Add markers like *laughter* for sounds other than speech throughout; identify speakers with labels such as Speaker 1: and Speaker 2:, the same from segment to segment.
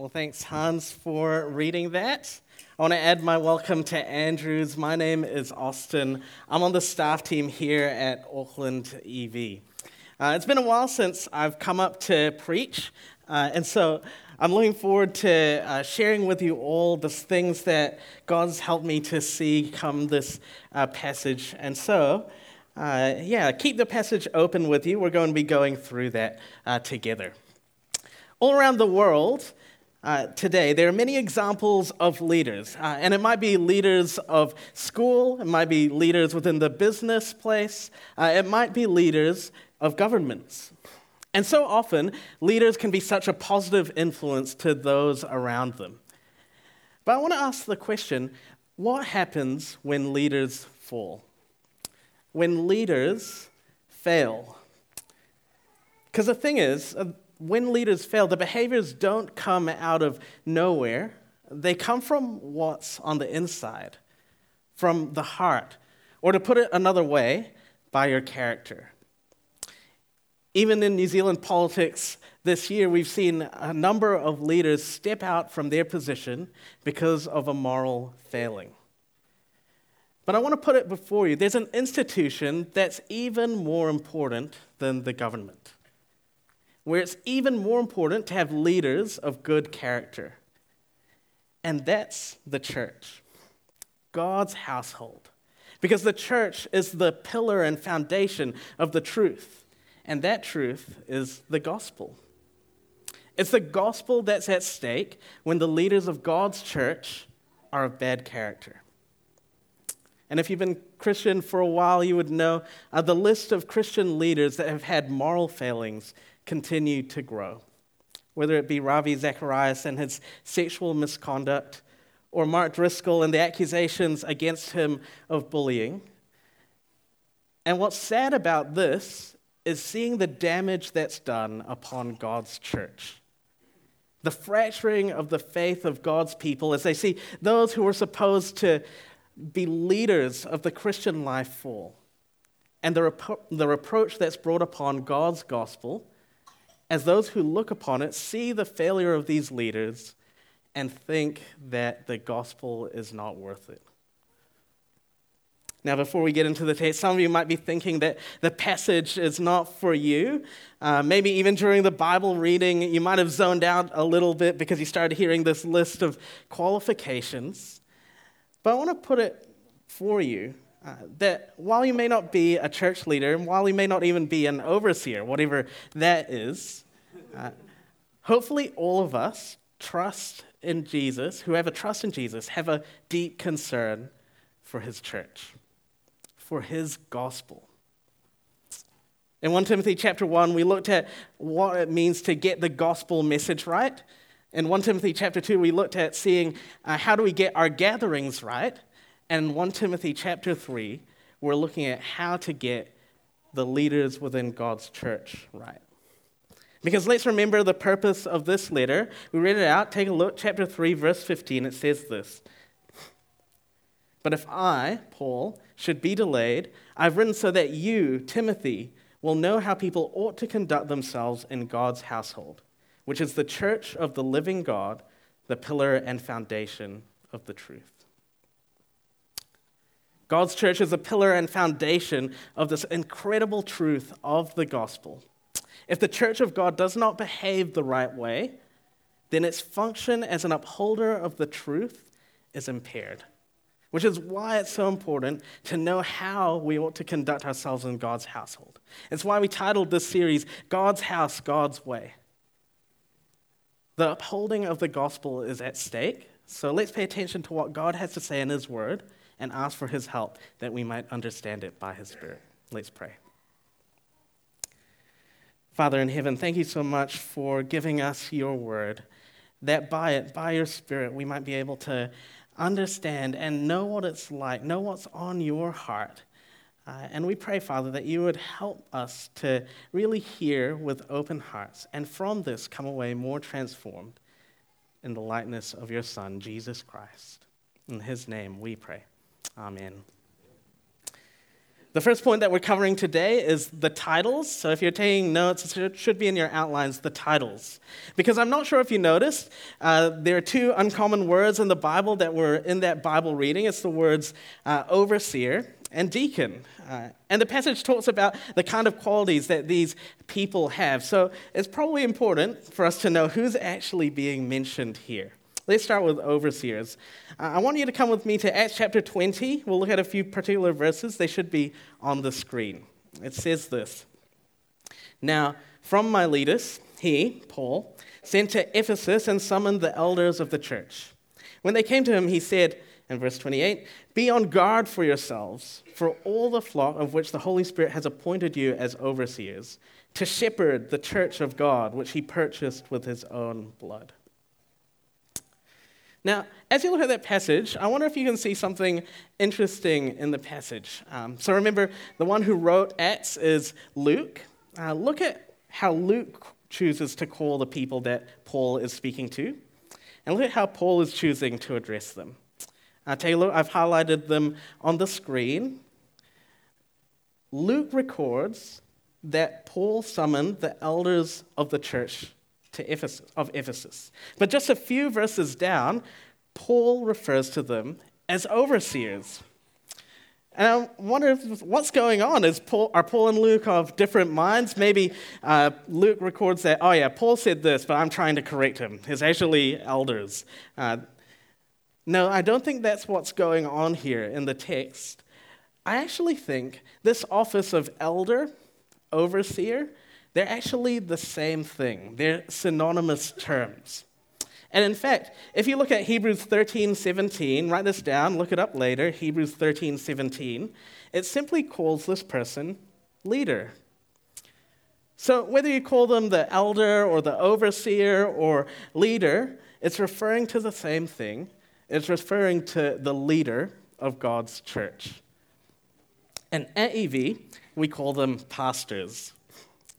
Speaker 1: Well, thanks, Hans, for reading that. I want to add my welcome to Andrews. My name is Austin. I'm on the staff team here at Auckland EV. Uh, it's been a while since I've come up to preach, uh, and so I'm looking forward to uh, sharing with you all the things that God's helped me to see come this uh, passage. And so, uh, yeah, keep the passage open with you. We're going to be going through that uh, together. All around the world, uh, today, there are many examples of leaders, uh, and it might be leaders of school, it might be leaders within the business place, uh, it might be leaders of governments. And so often, leaders can be such a positive influence to those around them. But I want to ask the question what happens when leaders fall? When leaders fail? Because the thing is, uh, when leaders fail, the behaviors don't come out of nowhere. They come from what's on the inside, from the heart. Or to put it another way, by your character. Even in New Zealand politics this year, we've seen a number of leaders step out from their position because of a moral failing. But I want to put it before you there's an institution that's even more important than the government where it's even more important to have leaders of good character. And that's the church, God's household. Because the church is the pillar and foundation of the truth. And that truth is the gospel. It's the gospel that's at stake when the leaders of God's church are of bad character. And if you've been Christian for a while, you would know uh, the list of Christian leaders that have had moral failings continue to grow. Whether it be Ravi Zacharias and his sexual misconduct, or Mark Driscoll and the accusations against him of bullying. And what's sad about this is seeing the damage that's done upon God's church. The fracturing of the faith of God's people as they see those who were supposed to be leaders of the Christian life fall. And the, repro- the reproach that's brought upon God's gospel as those who look upon it see the failure of these leaders and think that the gospel is not worth it. Now, before we get into the text, some of you might be thinking that the passage is not for you. Uh, maybe even during the Bible reading, you might have zoned out a little bit because you started hearing this list of qualifications. But I want to put it for you uh, that while you may not be a church leader, and while you may not even be an overseer, whatever that is, uh, hopefully all of us trust in Jesus, who have a trust in Jesus, have a deep concern for his church, for his gospel. In 1 Timothy chapter 1, we looked at what it means to get the gospel message right. In 1 Timothy chapter 2, we looked at seeing uh, how do we get our gatherings right. And 1 Timothy chapter 3, we're looking at how to get the leaders within God's church right. Because let's remember the purpose of this letter. We read it out. Take a look, chapter 3, verse 15. It says this But if I, Paul, should be delayed, I've written so that you, Timothy, will know how people ought to conduct themselves in God's household, which is the church of the living God, the pillar and foundation of the truth. God's church is a pillar and foundation of this incredible truth of the gospel. If the church of God does not behave the right way, then its function as an upholder of the truth is impaired. Which is why it's so important to know how we ought to conduct ourselves in God's household. It's why we titled this series, God's House, God's Way. The upholding of the gospel is at stake, so let's pay attention to what God has to say in His Word and ask for his help that we might understand it by his Spirit. Let's pray. Father in heaven, thank you so much for giving us your word, that by it, by your Spirit, we might be able to understand and know what it's like, know what's on your heart. Uh, and we pray, Father, that you would help us to really hear with open hearts, and from this come away more transformed in the likeness of your Son, Jesus Christ. In his name we pray. Amen. The first point that we're covering today is the titles. So if you're taking notes, it should be in your outlines, the titles. Because I'm not sure if you noticed, uh, there are two uncommon words in the Bible that were in that Bible reading. It's the words uh, overseer and deacon. Uh, and the passage talks about the kind of qualities that these people have. So it's probably important for us to know who's actually being mentioned here. Let's start with overseers. Uh, I want you to come with me to Acts chapter 20. We'll look at a few particular verses. They should be on the screen. It says this Now, from Miletus, he, Paul, sent to Ephesus and summoned the elders of the church. When they came to him, he said, in verse 28, Be on guard for yourselves, for all the flock of which the Holy Spirit has appointed you as overseers, to shepherd the church of God, which he purchased with his own blood. Now, as you look at that passage, I wonder if you can see something interesting in the passage. Um, so remember, the one who wrote Acts is Luke. Uh, look at how Luke chooses to call the people that Paul is speaking to, and look at how Paul is choosing to address them. Uh, look, I've highlighted them on the screen. Luke records that Paul summoned the elders of the church to Ephesus, of Ephesus. But just a few verses down, Paul refers to them as overseers. And I wonder if, what's going on. Is Paul, are Paul and Luke of different minds? Maybe uh, Luke records that, oh yeah, Paul said this, but I'm trying to correct him. He's actually elders. Uh, no, I don't think that's what's going on here in the text. I actually think this office of elder, overseer, they're actually the same thing, they're synonymous terms. And in fact, if you look at Hebrews 13 17, write this down, look it up later, Hebrews 13 17, it simply calls this person leader. So whether you call them the elder or the overseer or leader, it's referring to the same thing. It's referring to the leader of God's church. And at EV, we call them pastors.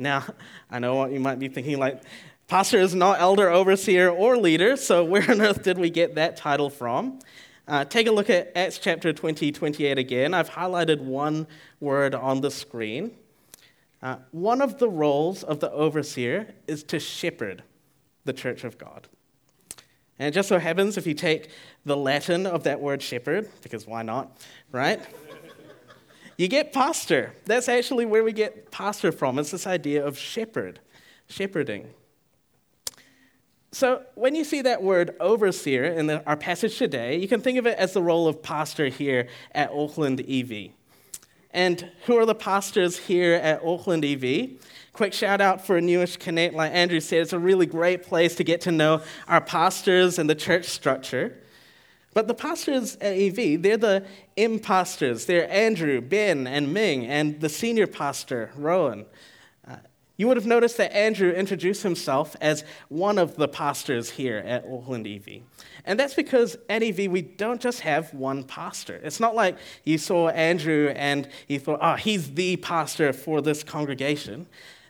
Speaker 1: Now, I know what you might be thinking like, pastor is not elder, overseer, or leader, so where on earth did we get that title from? Uh, take a look at Acts chapter 20, 28 again. I've highlighted one word on the screen. Uh, one of the roles of the overseer is to shepherd the church of God. And it just so happens, if you take the Latin of that word shepherd, because why not, right? You get pastor. That's actually where we get pastor from. It's this idea of shepherd, shepherding. So, when you see that word overseer in the, our passage today, you can think of it as the role of pastor here at Auckland EV. And who are the pastors here at Auckland EV? Quick shout out for a newish connect. Like Andrew said, it's a really great place to get to know our pastors and the church structure. But the pastors at EV, they're the impastors. They're Andrew, Ben, and Ming, and the senior pastor, Rowan. Uh, you would have noticed that Andrew introduced himself as one of the pastors here at Auckland EV. And that's because at EV, we don't just have one pastor. It's not like you saw Andrew and you thought, oh, he's the pastor for this congregation.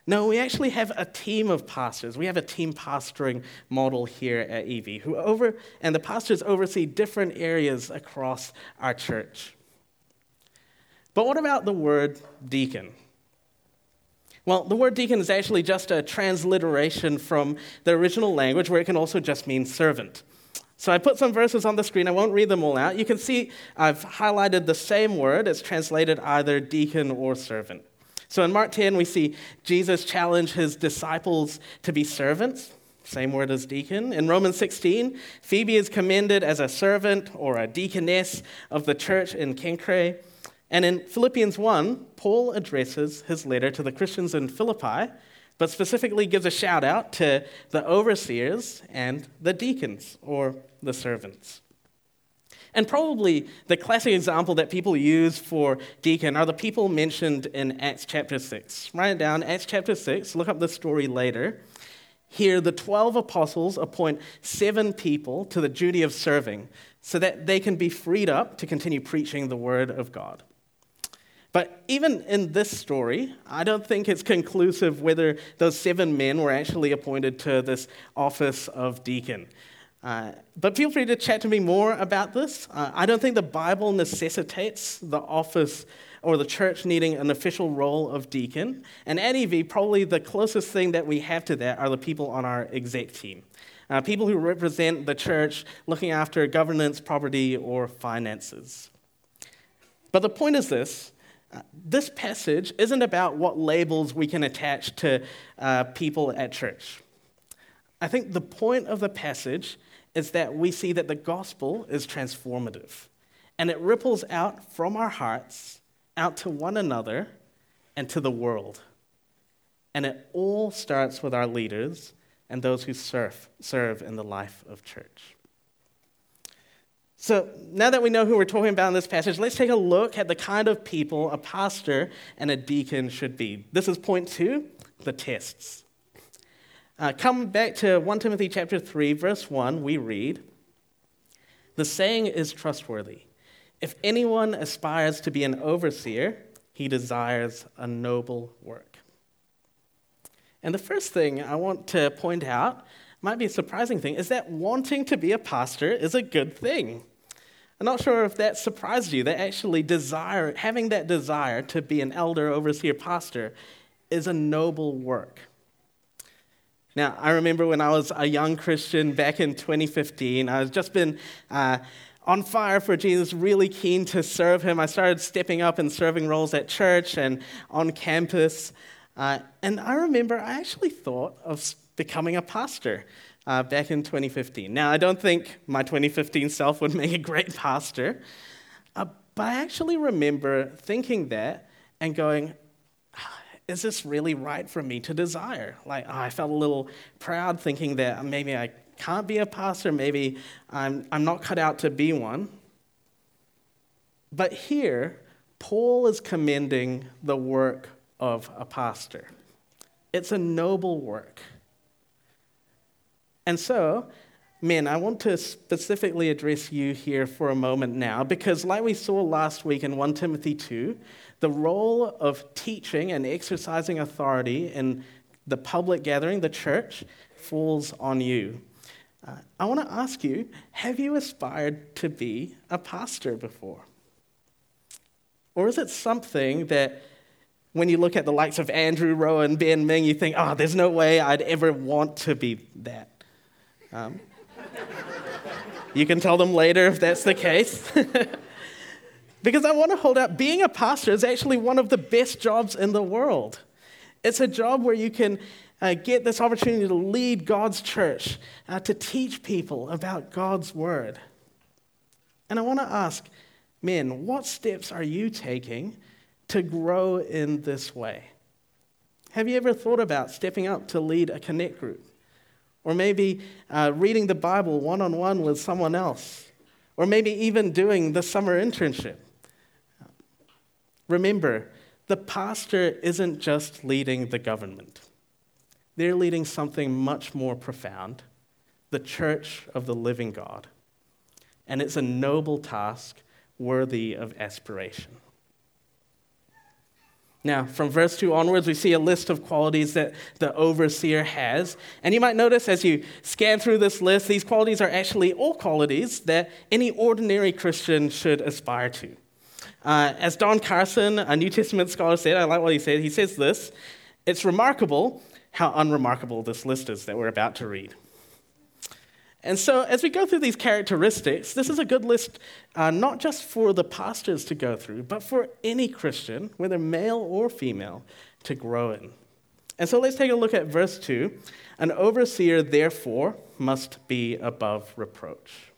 Speaker 1: No, we actually have a team of pastors. We have a team pastoring model here at EV, who over, and the pastors oversee different areas across our church. But what about the word deacon? Well, the word deacon is actually just a transliteration from the original language where it can also just mean servant. So I put some verses on the screen. I won't read them all out. You can see I've highlighted the same word. It's translated either deacon or servant. So in Mark 10, we see Jesus challenge his disciples to be servants, same word as deacon. In Romans 16, Phoebe is commended as a servant or a deaconess of the church in Cenchreae. And in Philippians 1, Paul addresses his letter to the Christians in Philippi, but specifically gives a shout out to the overseers and the deacons or the servants. And probably the classic example that people use for deacon are the people mentioned in Acts chapter 6. Write it down, Acts chapter 6, look up the story later. Here, the 12 apostles appoint seven people to the duty of serving so that they can be freed up to continue preaching the word of God. But even in this story, I don't think it's conclusive whether those seven men were actually appointed to this office of deacon. Uh, but feel free to chat to me more about this. Uh, I don't think the Bible necessitates the office or the church needing an official role of deacon. And at EV, probably the closest thing that we have to that are the people on our exec team. Uh, people who represent the church looking after governance, property, or finances. But the point is this uh, this passage isn't about what labels we can attach to uh, people at church. I think the point of the passage is that we see that the gospel is transformative and it ripples out from our hearts out to one another and to the world. And it all starts with our leaders and those who serve, serve in the life of church. So, now that we know who we're talking about in this passage, let's take a look at the kind of people a pastor and a deacon should be. This is point two the tests. Uh, come back to 1 Timothy chapter 3, verse 1, we read The saying is trustworthy. If anyone aspires to be an overseer, he desires a noble work. And the first thing I want to point out, might be a surprising thing, is that wanting to be a pastor is a good thing. I'm not sure if that surprised you, that actually desire, having that desire to be an elder, overseer, pastor is a noble work. Now, I remember when I was a young Christian back in 2015, I had just been uh, on fire for Jesus, really keen to serve him. I started stepping up and serving roles at church and on campus. Uh, and I remember I actually thought of becoming a pastor uh, back in 2015. Now, I don't think my 2015 self would *laughs* make a great pastor, uh, but I actually remember thinking that and going, is this really right for me to desire? Like, oh, I felt a little proud thinking that maybe I can't be a pastor, maybe I'm, I'm not cut out to be one. But here, Paul is commending the work of a pastor. It's a noble work. And so, men, I want to specifically address you here for a moment now, because like we saw last week in 1 Timothy 2, the role of teaching and exercising authority in the public gathering, the church, falls on you. Uh, I want to ask you have you aspired to be a pastor before? Or is it something that when you look at the likes of Andrew Rowan, Ben Ming, you think, oh, there's no way I'd ever want to be that? Um, *laughs* you can tell them later if that's the case. *laughs* Because I want to hold out being a pastor is actually one of the best jobs in the world. It's a job where you can uh, get this opportunity to lead God's church, uh, to teach people about God's word. And I want to ask men, what steps are you taking to grow in this way? Have you ever thought about stepping up to lead a connect group? Or maybe uh, reading the Bible one on one with someone else? Or maybe even doing the summer internship? Remember, the pastor isn't just leading the government, they're leading something much more profound the church of the living God. And it's a noble task worthy of aspiration. Now, from verse 2 onwards, we see a list of qualities that the overseer has. And you might notice as you scan through this list, these qualities are actually all qualities that any ordinary Christian should aspire to. Uh, as Don Carson, a New Testament scholar, said, I like what he said. He says this It's remarkable how unremarkable this list is that we're about to read. And so, as we go through these characteristics, this is a good list uh, not just for the pastors to go through, but for any Christian, whether male or female, to grow in. And so, let's take a look at verse 2. An overseer, therefore, must be above reproach.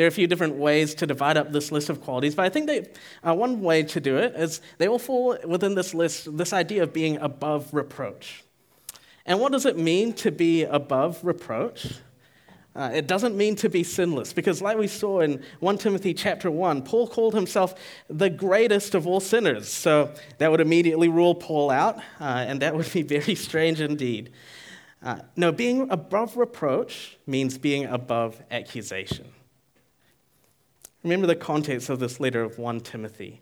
Speaker 1: There are a few different ways to divide up this list of qualities, but I think that uh, one way to do it is they all fall within this list, this idea of being above reproach. And what does it mean to be above reproach? Uh, it doesn't mean to be sinless, because like we saw in 1 Timothy chapter 1, Paul called himself the greatest of all sinners. So that would immediately rule Paul out, uh, and that would be very *laughs* strange indeed. Uh, no, being above reproach means being above accusation. Remember the context of this letter of 1 Timothy.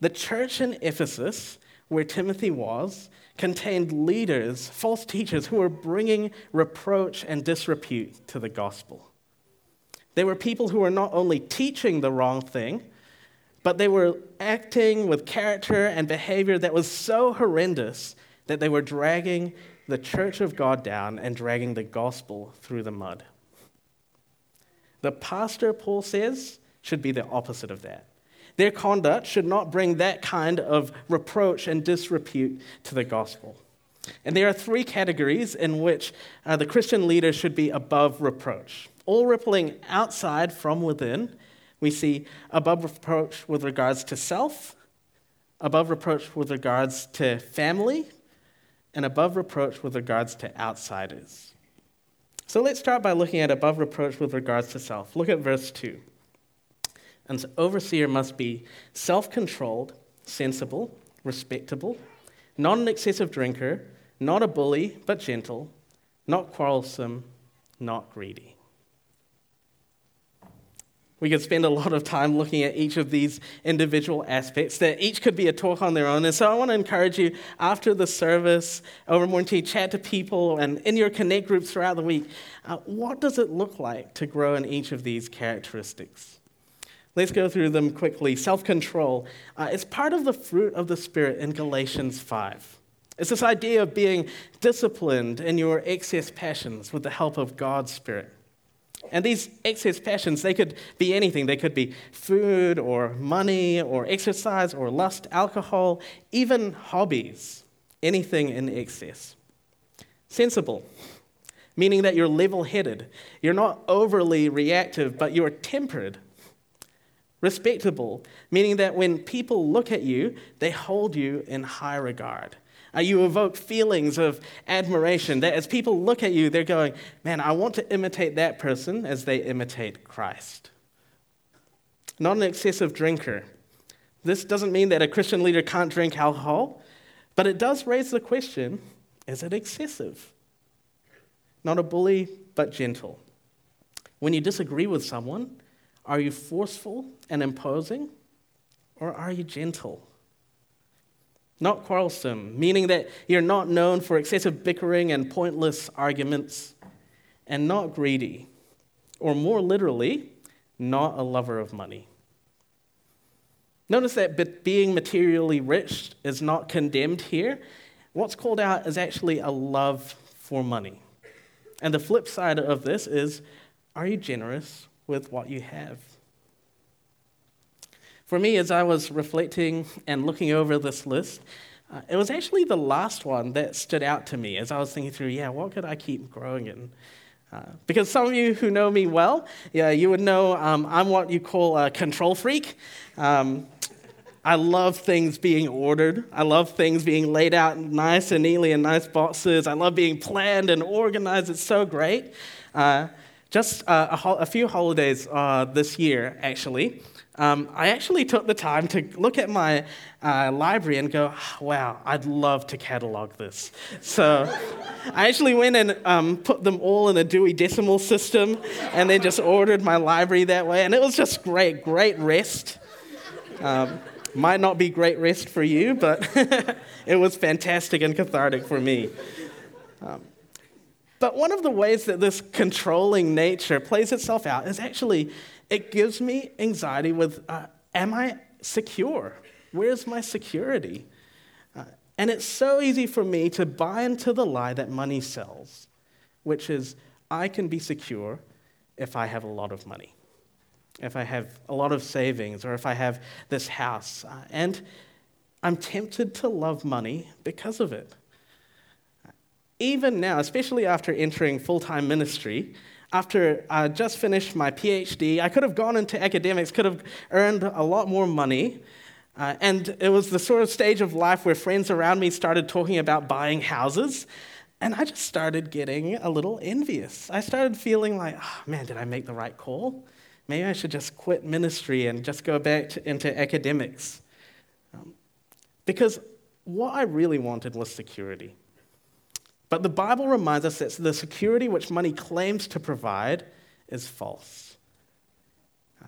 Speaker 1: The church in Ephesus where Timothy was, contained leaders, false teachers, who were bringing reproach and disrepute to the gospel. They were people who were not only teaching the wrong thing, but they were acting with character and behavior that was so horrendous that they were dragging the church of God down and dragging the gospel through the mud. The pastor, Paul says, should be the opposite of that. Their conduct should not bring that kind of reproach and disrepute to the gospel. And there are three categories in which uh, the Christian leader should be above reproach. All rippling outside from within, we see above reproach with regards to self, above reproach with regards to family, and above reproach with regards to outsiders. So let's start by looking at above reproach with regards to self. Look at verse 2. An overseer must be self controlled, sensible, respectable, not an excessive drinker, not a bully, but gentle, not quarrelsome, not greedy. We could spend a lot of time looking at each of these individual aspects that each could be a talk on their own. And so I want to encourage you after the service, over morning tea, chat to people and in your connect groups throughout the week. Uh, what does it look like to grow in each of these characteristics? Let's go through them quickly. Self control uh, is part of the fruit of the Spirit in Galatians 5. It's this idea of being disciplined in your excess passions with the help of God's Spirit. And these excess passions, they could be anything. They could be food or money or exercise or lust, alcohol, even hobbies, anything in excess. Sensible, meaning that you're level headed. You're not overly reactive, but you're tempered. Respectable, meaning that when people look at you, they hold you in high regard. Uh, you evoke feelings of admiration that as people look at you, they're going, Man, I want to imitate that person as they imitate Christ. Not an excessive drinker. This doesn't mean that a Christian leader can't drink alcohol, but it does raise the question is it excessive? Not a bully, but gentle. When you disagree with someone, are you forceful and imposing, or are you gentle? not quarrelsome, meaning that you're not known for excessive bickering and pointless arguments, and not greedy, or more literally, not a lover of money. Notice that being materially rich is not condemned here. What's called out is actually a love for money. And the flip side of this is are you generous with what you have? For me, as I was reflecting and looking over this list, uh, it was actually the last one that stood out to me as I was thinking through, yeah, what could I keep growing in? Uh, because some of you who know me well, yeah, you would know um, I'm what you call a control freak. Um, I love things being ordered. I love things being laid out nice and neatly in nice boxes. I love being planned and organized. It's so great. Uh, just uh, a, ho- a, few holidays uh, this year, actually um, I actually took the time to look at my uh, library and go, wow, I'd love to catalog this. So *laughs* I actually went and um, put them all in a Dewey Decimal System and then just ordered my library that way. And it was just great, great rest. Um, might not be great rest for you, but *laughs* it was fantastic and cathartic for me. Um, but one of the ways that this controlling nature plays itself out is actually it gives me anxiety with uh, am I secure? Where's my security? Uh, and it's so easy for me to buy into the lie that money sells, which is I can be secure if I have a lot of money, if I have a lot of savings, or if I have this house. Uh, and I'm tempted to love money because of it. Even now, especially after entering full time ministry, after I just finished my PhD, I could have gone into academics, could have earned a lot more money. Uh, and it was the sort of stage of life where friends around me started talking about buying houses. And I just started getting a little envious. I started feeling like, oh, man, did I make the right call? Maybe I should just quit ministry and just go back to, into academics. Um, because what I really wanted was security. But the Bible reminds us that the security which money claims to provide is false.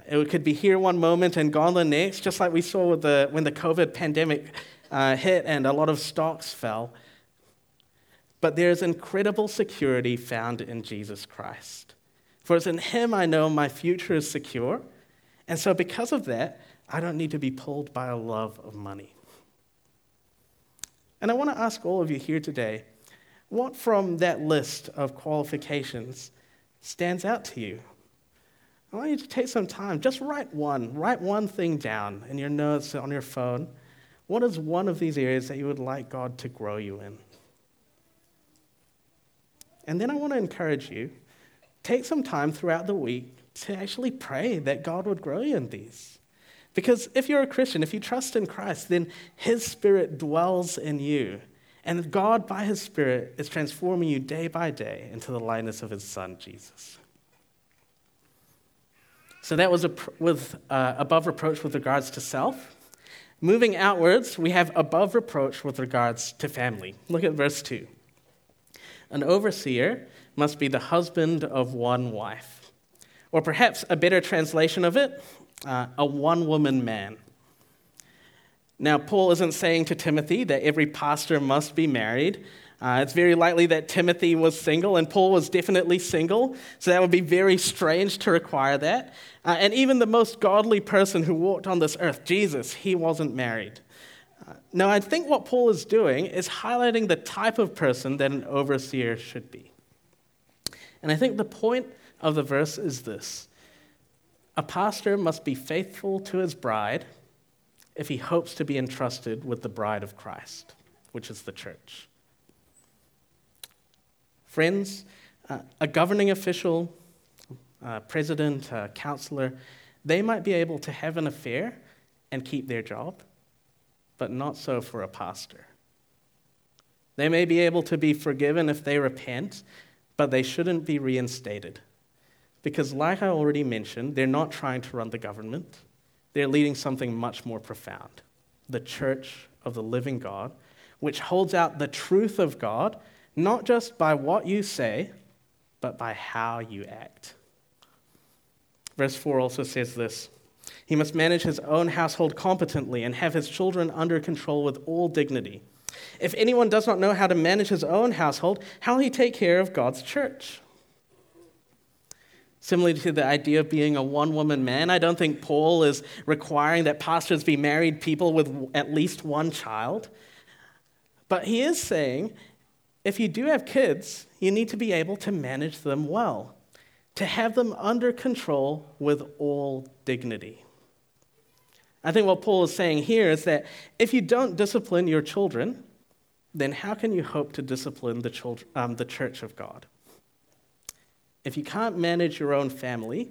Speaker 1: It could be here one moment and gone the next, just like we saw with the, when the COVID pandemic uh, hit and a lot of stocks fell. But there's incredible security found in Jesus Christ. For it's in Him I know my future is secure. And so, because of that, I don't need to be pulled by a love of money. And I want to ask all of you here today what from that list of qualifications stands out to you? I want you to take some time, just write one, write one thing down in your notes on your phone. What is one of these areas that you would like God to grow you in? And then I want to encourage you take some time throughout the week to actually pray that God would grow you in these. Because if you're a Christian, if you trust in Christ, then His Spirit dwells in you. And God, by His Spirit, is transforming you day by day into the likeness of His Son, Jesus. So that was a, with uh, above reproach with regards to self. Moving outwards, we have above reproach with regards to family. Look at verse 2. An overseer must be the husband of one wife. Or perhaps a better translation of it, uh, a one woman man. Now, Paul isn't saying to Timothy that every pastor must be married. Uh, it's very likely that Timothy was single, and Paul was definitely single, so that would be very strange to require that. Uh, and even the most godly person who walked on this earth, Jesus, he wasn't married. Uh, now, I think what Paul is doing is highlighting the type of person that an overseer should be. And I think the point of the verse is this a pastor must be faithful to his bride if he hopes to be entrusted with the bride of Christ, which is the church. Friends, uh, a governing official, president, counselor, they might be able to have an affair and keep their job, but not so for a pastor. They may be able to be forgiven if they repent, but they shouldn't be reinstated. Because, like I already mentioned, they're not trying to run the government, they're leading something much more profound the church of the living God, which holds out the truth of God not just by what you say, but by how you act. Verse 4 also says this He must manage his own household competently and have his children under control with all dignity. If anyone does not know how to manage his own household, how will he take care of God's church? Similarly to the idea of being a one woman man, I don't think Paul is requiring that pastors be married people with at least one child. But he is saying if you do have kids, you need to be able to manage them well, to have them under control with all dignity. I think what Paul is saying here is that if you don't discipline your children, then how can you hope to discipline the, children, um, the church of God? If you can't manage your own family,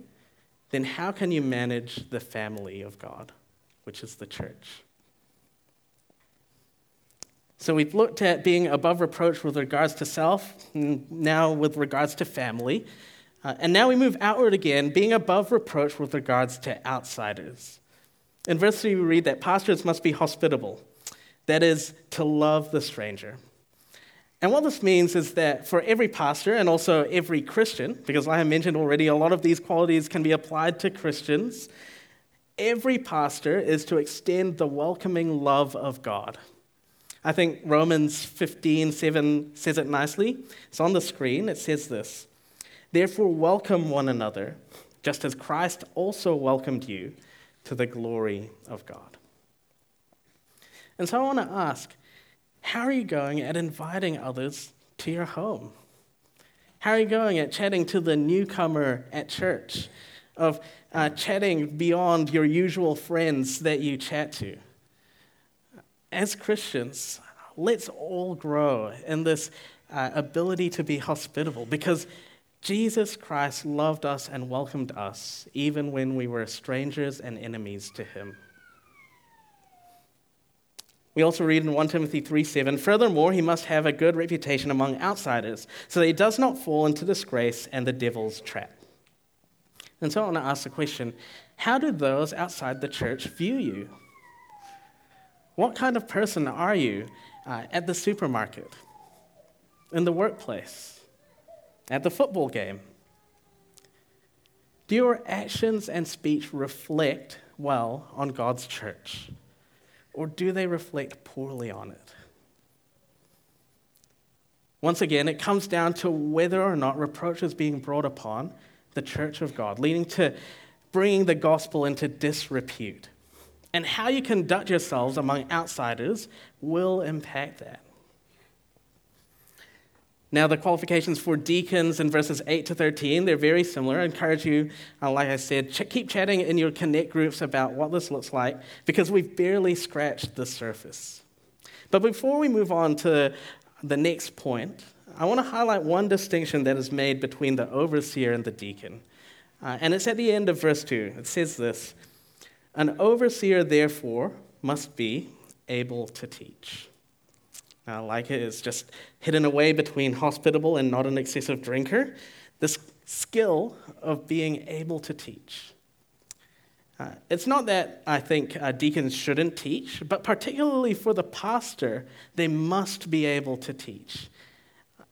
Speaker 1: then how can you manage the family of God, which is the church? So we've looked at being above reproach with regards to self, now with regards to family. Uh, and now we move outward again, being above reproach with regards to outsiders. In verse 3, we read that pastors must be hospitable, that is, to love the stranger. And what this means is that for every pastor and also every Christian, because I mentioned already, a lot of these qualities can be applied to Christians, every pastor is to extend the welcoming love of God. I think Romans 15 7 says it nicely. It's on the screen. It says this Therefore, welcome one another, just as Christ also welcomed you to the glory of God. And so I want to ask how are you going at inviting others to your home? How are you going at chatting to the newcomer at church? Of uh, chatting beyond your usual friends that you chat to? as Christians, let's all grow in this uh, ability to be hospitable because Jesus Christ loved us and welcomed us even when we were strangers and enemies to him. We also read in 1 Timothy 3 7, furthermore, he must have a good reputation among outsiders, so that he does not fall into disgrace and the devil's trap. And so I want to ask the question how do those outside the church view you? What kind of person are you uh, at the supermarket, in the workplace, at the football game? Do your actions and speech reflect well on God's church? Or do they reflect poorly on it? Once again, it comes down to whether or not reproach is being brought upon the church of God, leading to bringing the gospel into disrepute. And how you conduct yourselves among outsiders will impact that. Now, the qualifications for deacons in verses 8 to 13, they're very similar. I encourage you, uh, like I said, ch- keep chatting in your connect groups about what this looks like because we've barely scratched the surface. But before we move on to the next point, I want to highlight one distinction that is made between the overseer and the deacon. Uh, and it's at the end of verse 2. It says this An overseer, therefore, must be able to teach. Uh, like it is just hidden away between hospitable and not an excessive drinker. This skill of being able to teach. Uh, it's not that I think uh, deacons shouldn't teach, but particularly for the pastor, they must be able to teach.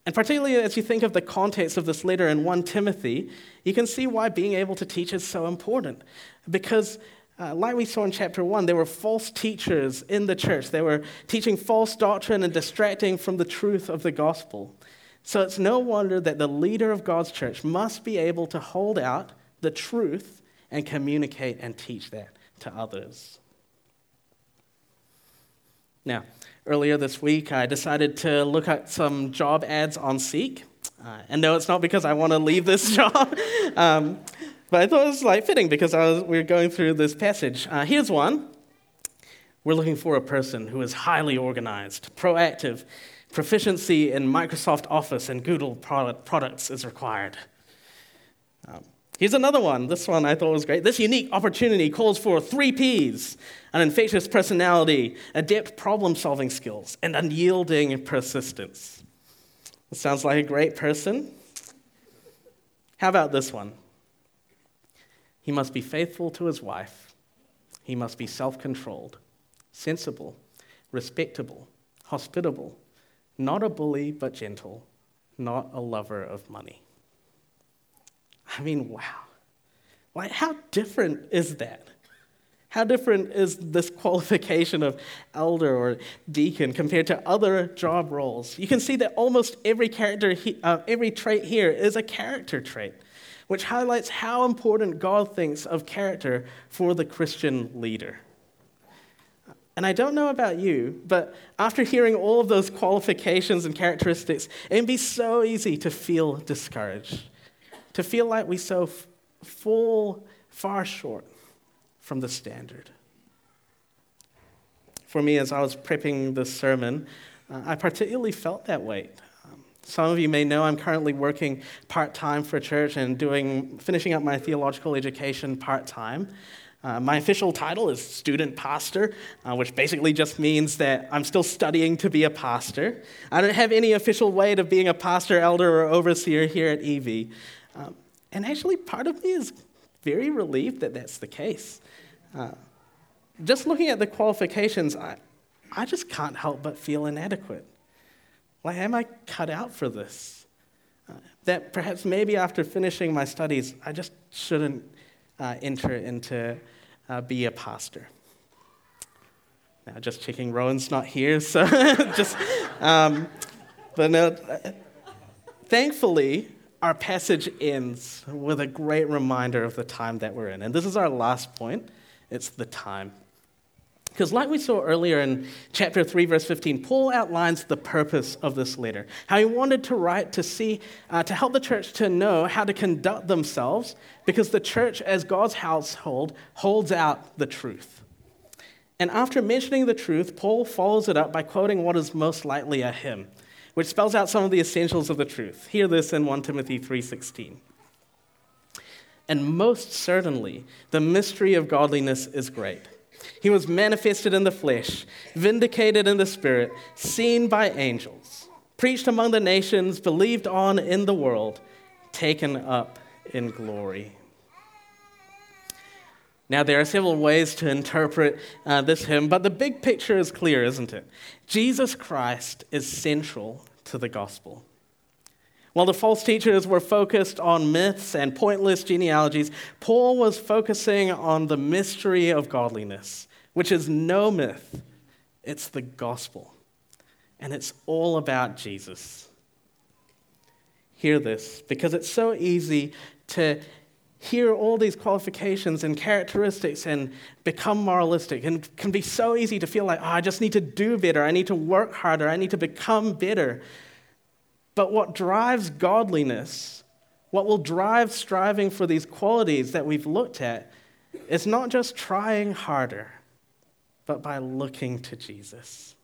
Speaker 1: And particularly as you think of the context of this letter in 1 Timothy, you can see why being able to teach is so important. Because uh, like we saw in chapter 1, there were false teachers in the church. They were teaching false doctrine and distracting from the truth of the gospel. So it's no wonder that the leader of God's church must be able to hold out the truth and communicate and teach that to others. Now, earlier this week, I decided to look at some job ads on Seek. Uh, and no, it's not because I want to leave this *laughs* job. um, but I thought it was like fitting because was, we were going through this passage. Uh, here's one. We're looking for a person who is highly organized, proactive, proficiency in Microsoft Office and Google product, products is required. Um, here's another one. This one I thought was great. This unique opportunity calls for three P's an infectious personality, adept problem solving skills, and unyielding persistence. It sounds like a great person. How about this one? He must be faithful to his wife. He must be self controlled, sensible, respectable, hospitable, not a bully but gentle, not a lover of money. I mean, wow. Like, how different is that? How different is this *laughs* qualification of elder or deacon compared to other job roles? You can see that almost every character, uh, every trait here is a character trait which highlights how important God thinks of character for the Christian leader. And I don't know about you, but after hearing all of those qualifications and characteristics, it can be so easy to feel discouraged, to feel like we so f- fall far short from the standard. For me, as I was prepping this sermon, uh, I particularly felt that weight. Some of you may know I'm currently working part time for church and doing, finishing up my theological education part time. Uh, my official title is student pastor, uh, which basically just means that I'm still studying to be a pastor. I don't have any official way of being a pastor, elder, or overseer here at EV. Um, and actually, part of me is very relieved that that's the case. Uh, just looking at the qualifications, I, I just can't help but feel inadequate. Like, am I cut out for this? Uh, that perhaps maybe after finishing my studies, I just shouldn't uh, enter into uh, be a pastor. Now, just checking, Rowan's not here, *laughs* so *laughs* just, um, but no, thankfully, our passage ends with a great reminder of the time that we're in. And this is our last point it's the time. Because, like we saw earlier in chapter 3, verse 15, Paul outlines the purpose of this letter. How he wanted to write to see, uh, to help the church to know how to conduct themselves, because the church, as God's household, holds out the truth. And after mentioning the truth, Paul follows it up by quoting what is most likely a hymn, which spells out some of the essentials of the truth. Hear this in 1 Timothy 3:16. And most certainly, the mystery of godliness is great. He was manifested in the flesh, vindicated in the spirit, seen by angels, preached among the nations, believed on in the world, taken up in glory. Now, there are several ways to interpret uh, this hymn, but the big picture is clear, isn't it? Jesus Christ is central to the gospel. While the false teachers were focused on myths and pointless genealogies, Paul was focusing on the mystery of godliness, which is no myth, It's the gospel. And it's all about Jesus. Hear this, because it's so easy to hear all these qualifications and characteristics and become moralistic. And can be so easy to feel like, oh, I just need to do better. I need to work harder. I need to become better. But what drives godliness, what will drive striving for these qualities that we've looked at, is not just trying harder, but by looking to Jesus.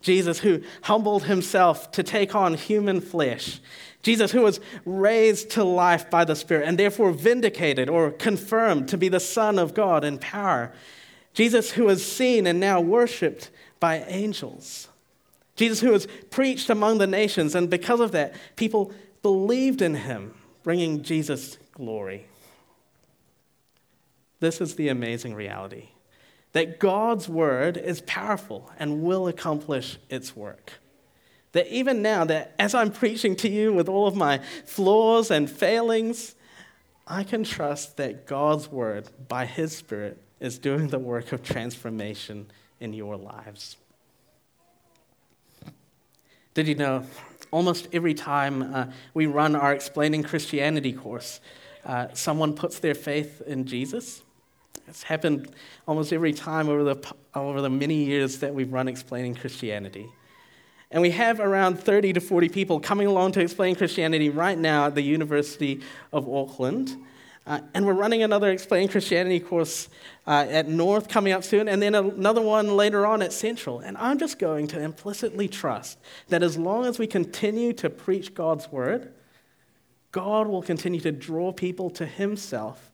Speaker 1: Jesus, who humbled himself to take on human flesh. Jesus, who was raised to life by the Spirit and therefore vindicated or confirmed to be the Son of God in power. Jesus, who was seen and now worshiped by angels. Jesus, who was preached among the nations, and because of that, people believed in him, bringing Jesus glory. This is the amazing reality that God's word is powerful and will accomplish its work. That even now, that as I'm preaching to you with all of my flaws and failings, I can trust that God's word, by His Spirit, is doing the work of transformation in your lives. Did you know almost every time uh, we run our Explaining Christianity course, uh, someone puts their faith in Jesus? It's happened almost every time over the, over the many years that we've run Explaining Christianity. And we have around 30 to 40 people coming along to explain Christianity right now at the University of Auckland. Uh, and we're running another Explaining Christianity course uh, at North coming up soon, and then another one later on at Central. And I'm just going to implicitly trust that as long as we continue to preach God's word, God will continue to draw people to Himself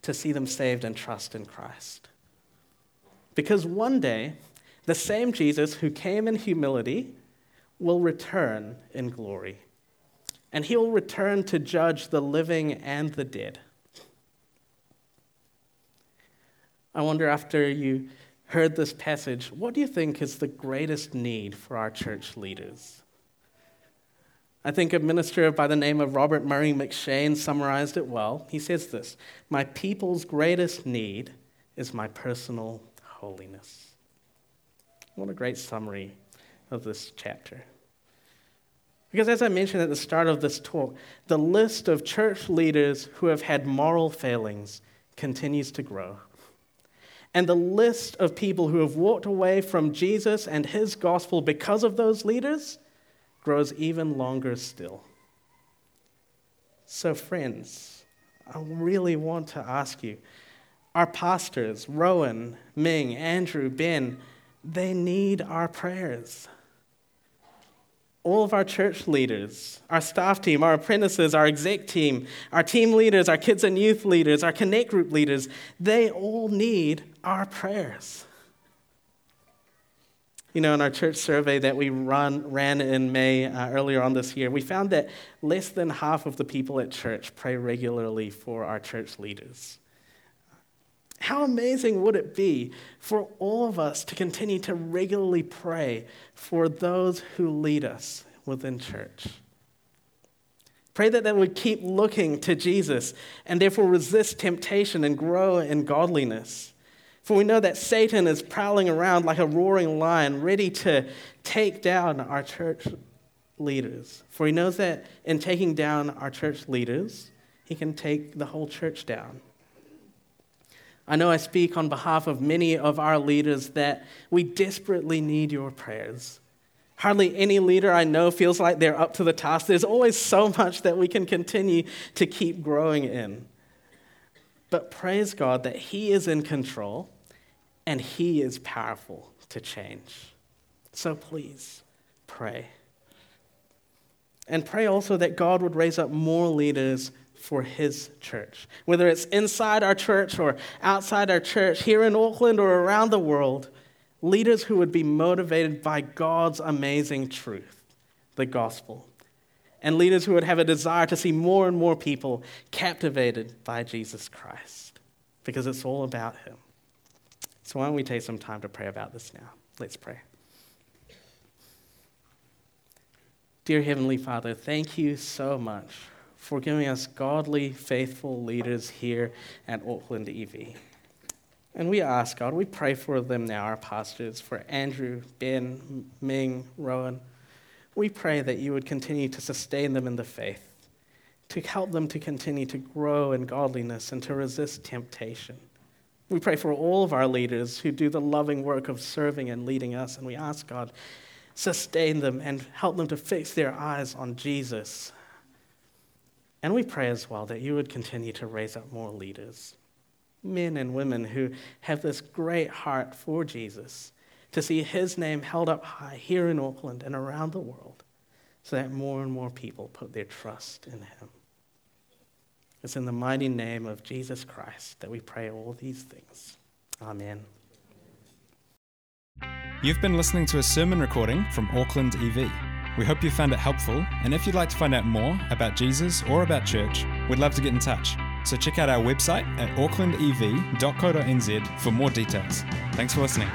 Speaker 1: to see them saved and trust in Christ. Because one day, the same Jesus who came in humility will return in glory. And he will return to judge the living and the dead. I wonder, after you heard this passage, what do you think is the greatest need for our church leaders? I think a minister by the name of Robert Murray M'Cheyne summarized it well. He says this My people's greatest need is my personal holiness. What a great summary of this chapter. Because, as I mentioned at the start of this talk, the list of church leaders who have had moral failings continues to grow. And the list of people who have walked away from Jesus and his gospel because of those leaders grows even longer still. So, friends, I really want to ask you our pastors, Rowan, Ming, Andrew, Ben, they need our prayers. All of our church leaders, our staff team, our apprentices, our exec team, our team leaders, our kids and youth leaders, our connect group leaders, they all need our prayers. You know, in our church survey that we run, ran in May uh, earlier on this year, we found that less than half of the people at church pray regularly for our church leaders. How amazing would it be for all of us to continue to regularly pray for those who lead us within church? Pray that they would keep looking to Jesus and therefore resist temptation and grow in godliness. For we know that Satan is prowling around like a roaring lion, ready to take down our church leaders. For he knows that in taking down our church leaders, he can take the whole church down. I know I speak on behalf of many of our leaders that we desperately need your prayers. Hardly any leader I know feels like they're up to the task. There's always so much that we can continue to keep growing in. But praise God that He is in control and He is powerful to change. So please pray. And pray also that God would raise up more leaders for His church, whether it's inside our church or outside our church, here in Auckland or around the world, leaders who would be motivated by God's amazing truth, the gospel, and leaders who would have a desire to see more and more people captivated by Jesus Christ, because it's all about Him. So, why don't we take some time to pray about this now? Let's pray. Dear Heavenly Father, thank you so much for giving us godly, faithful leaders here at Auckland EV. And we ask, God, we pray for them now, our pastors, for Andrew, Ben, Ming, Rowan. We pray that you would continue to sustain them in the faith, to help them to continue to grow in godliness and to resist temptation. We pray for all of our leaders who do the loving work of serving and leading us, and we ask God, sustain them and help them to fix their eyes on Jesus. And we pray as well that you would continue to raise up more leaders, men and women who have this great heart for Jesus, to see his name held up high here in Auckland and around the world, so that more and more people put their trust in him. It's in the mighty name of Jesus Christ that we pray all these things. Amen.
Speaker 2: You've been listening to a sermon recording from Auckland EV. We hope you found it helpful, and if you'd like to find out more about Jesus or about church, we'd love to get in touch. So check out our website at aucklandev.co.nz for more details. Thanks for listening.